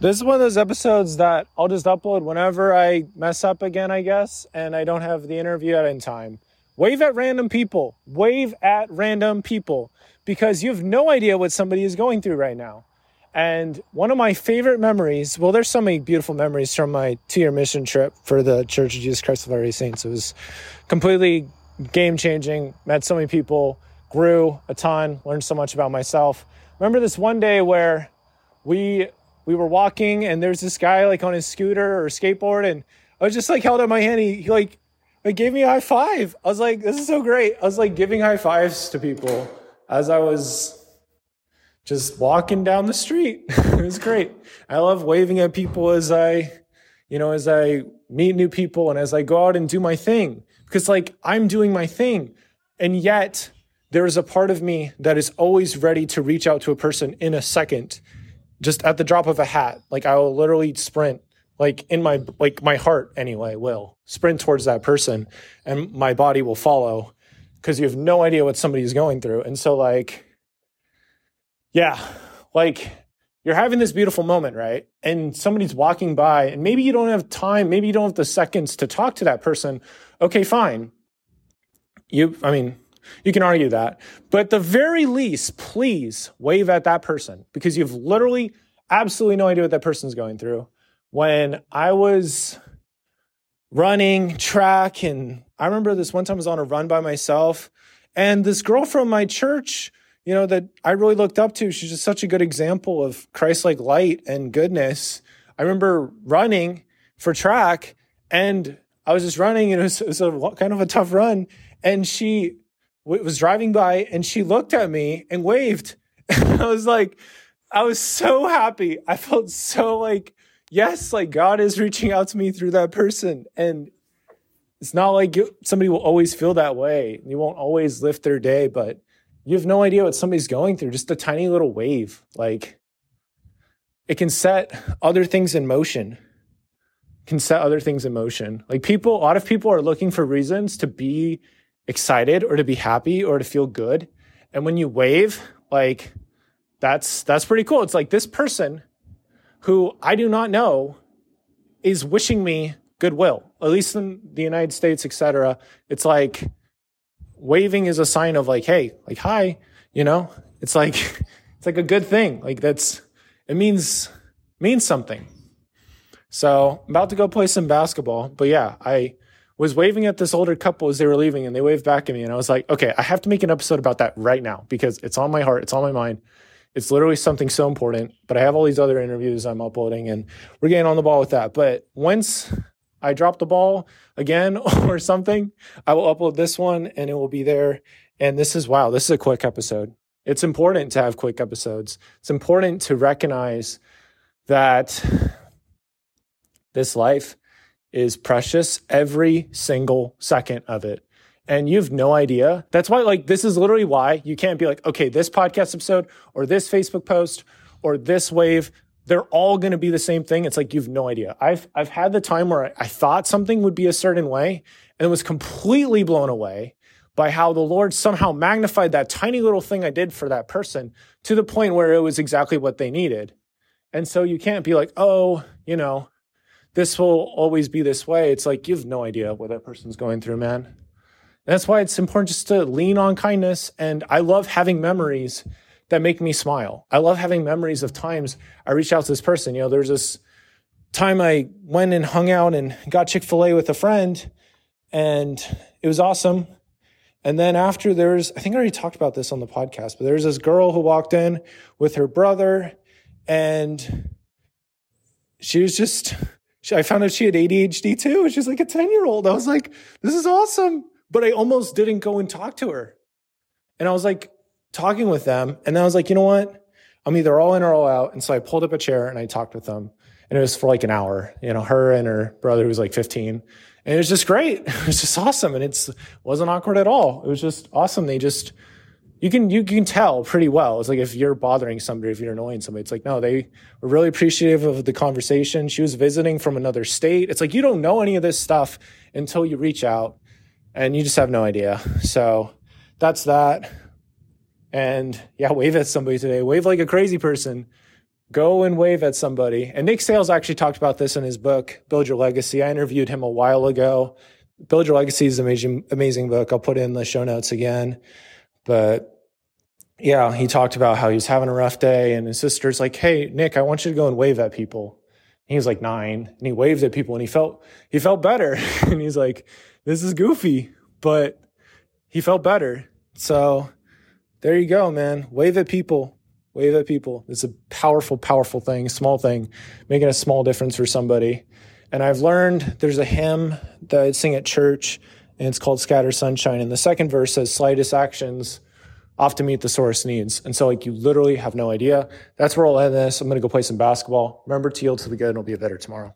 This is one of those episodes that I'll just upload whenever I mess up again, I guess, and I don't have the interview out in time. Wave at random people. Wave at random people because you have no idea what somebody is going through right now. And one of my favorite memories, well, there's so many beautiful memories from my two year mission trip for the Church of Jesus Christ of Latter day Saints. It was completely game changing, met so many people, grew a ton, learned so much about myself. Remember this one day where we we were walking and there's this guy like on his scooter or skateboard and I was just like held out my hand. He, he like like gave me a high five. I was like, this is so great. I was like giving high fives to people as I was just walking down the street. it was great. I love waving at people as I, you know, as I meet new people and as I go out and do my thing because like I'm doing my thing. And yet there is a part of me that is always ready to reach out to a person in a second just at the drop of a hat. Like I will literally sprint, like in my like my heart anyway will sprint towards that person, and my body will follow because you have no idea what somebody's going through. And so like, yeah, like you're having this beautiful moment, right? And somebody's walking by, and maybe you don't have time, maybe you don't have the seconds to talk to that person. Okay, fine. You, I mean, you can argue that. But at the very least, please wave at that person because you've literally absolutely no idea what that person's going through. When I was running track, and I remember this one time I was on a run by myself, and this girl from my church, you know, that I really looked up to, she's just such a good example of Christ like light and goodness. I remember running for track, and I was just running, and it was, it was a kind of a tough run. And she was driving by and she looked at me and waved. I was like, I was so happy. I felt so like, yes, like God is reaching out to me through that person. And it's not like you, somebody will always feel that way. You won't always lift their day, but you have no idea what somebody's going through. Just a tiny little wave. Like it can set other things in motion. Can set other things in motion. Like people, a lot of people are looking for reasons to be excited or to be happy or to feel good. And when you wave, like that's that's pretty cool. It's like this person who I do not know is wishing me goodwill, at least in the United States, etc. It's like waving is a sign of like, hey, like hi, you know? It's like it's like a good thing. Like that's it means means something. So I'm about to go play some basketball, but yeah, I was waving at this older couple as they were leaving and they waved back at me. And I was like, okay, I have to make an episode about that right now because it's on my heart, it's on my mind. It's literally something so important. But I have all these other interviews I'm uploading and we're getting on the ball with that. But once I drop the ball again or something, I will upload this one and it will be there. And this is wow, this is a quick episode. It's important to have quick episodes. It's important to recognize that this life is precious every single second of it. And you have no idea. That's why, like, this is literally why you can't be like, okay, this podcast episode or this Facebook post or this wave, they're all going to be the same thing. It's like you've no idea. I've I've had the time where I, I thought something would be a certain way and was completely blown away by how the Lord somehow magnified that tiny little thing I did for that person to the point where it was exactly what they needed. And so you can't be like, oh, you know, this will always be this way. It's like you have no idea what that person's going through, man. That's why it's important just to lean on kindness. And I love having memories that make me smile. I love having memories of times I reached out to this person. You know, there's this time I went and hung out and got Chick fil A with a friend, and it was awesome. And then after there's, I think I already talked about this on the podcast, but there's this girl who walked in with her brother, and she was just she, I found out she had ADHD too. And She's like a 10 year old. I was like, this is awesome. But I almost didn't go and talk to her. And I was like talking with them. And then I was like, you know what? I'm either all in or all out. And so I pulled up a chair and I talked with them. And it was for like an hour, you know, her and her brother who was like 15. And it was just great. It was just awesome. And it's wasn't awkward at all. It was just awesome. They just you can you can tell pretty well. It's like if you're bothering somebody, if you're annoying somebody, it's like no, they were really appreciative of the conversation. She was visiting from another state. It's like you don't know any of this stuff until you reach out, and you just have no idea. So that's that. And yeah, wave at somebody today. Wave like a crazy person, Go and wave at somebody. And Nick Sales actually talked about this in his book, Build Your Legacy. I interviewed him a while ago. Build Your Legacy is an amazing, amazing book. I'll put it in the show notes again. But yeah, he talked about how he was having a rough day and his sister's like, Hey, Nick, I want you to go and wave at people. And he was like nine and he waved at people and he felt, he felt better. and he's like, this is goofy, but he felt better. So there you go, man. Wave at people. Wave at people. It's a powerful, powerful thing, small thing, making a small difference for somebody. And I've learned there's a hymn that I sing at church, and it's called Scatter Sunshine. And the second verse says, Slightest actions often meet the sorest needs. And so, like, you literally have no idea. That's where I'll end this. I'm going to go play some basketball. Remember to yield to the good, and it'll be a better tomorrow.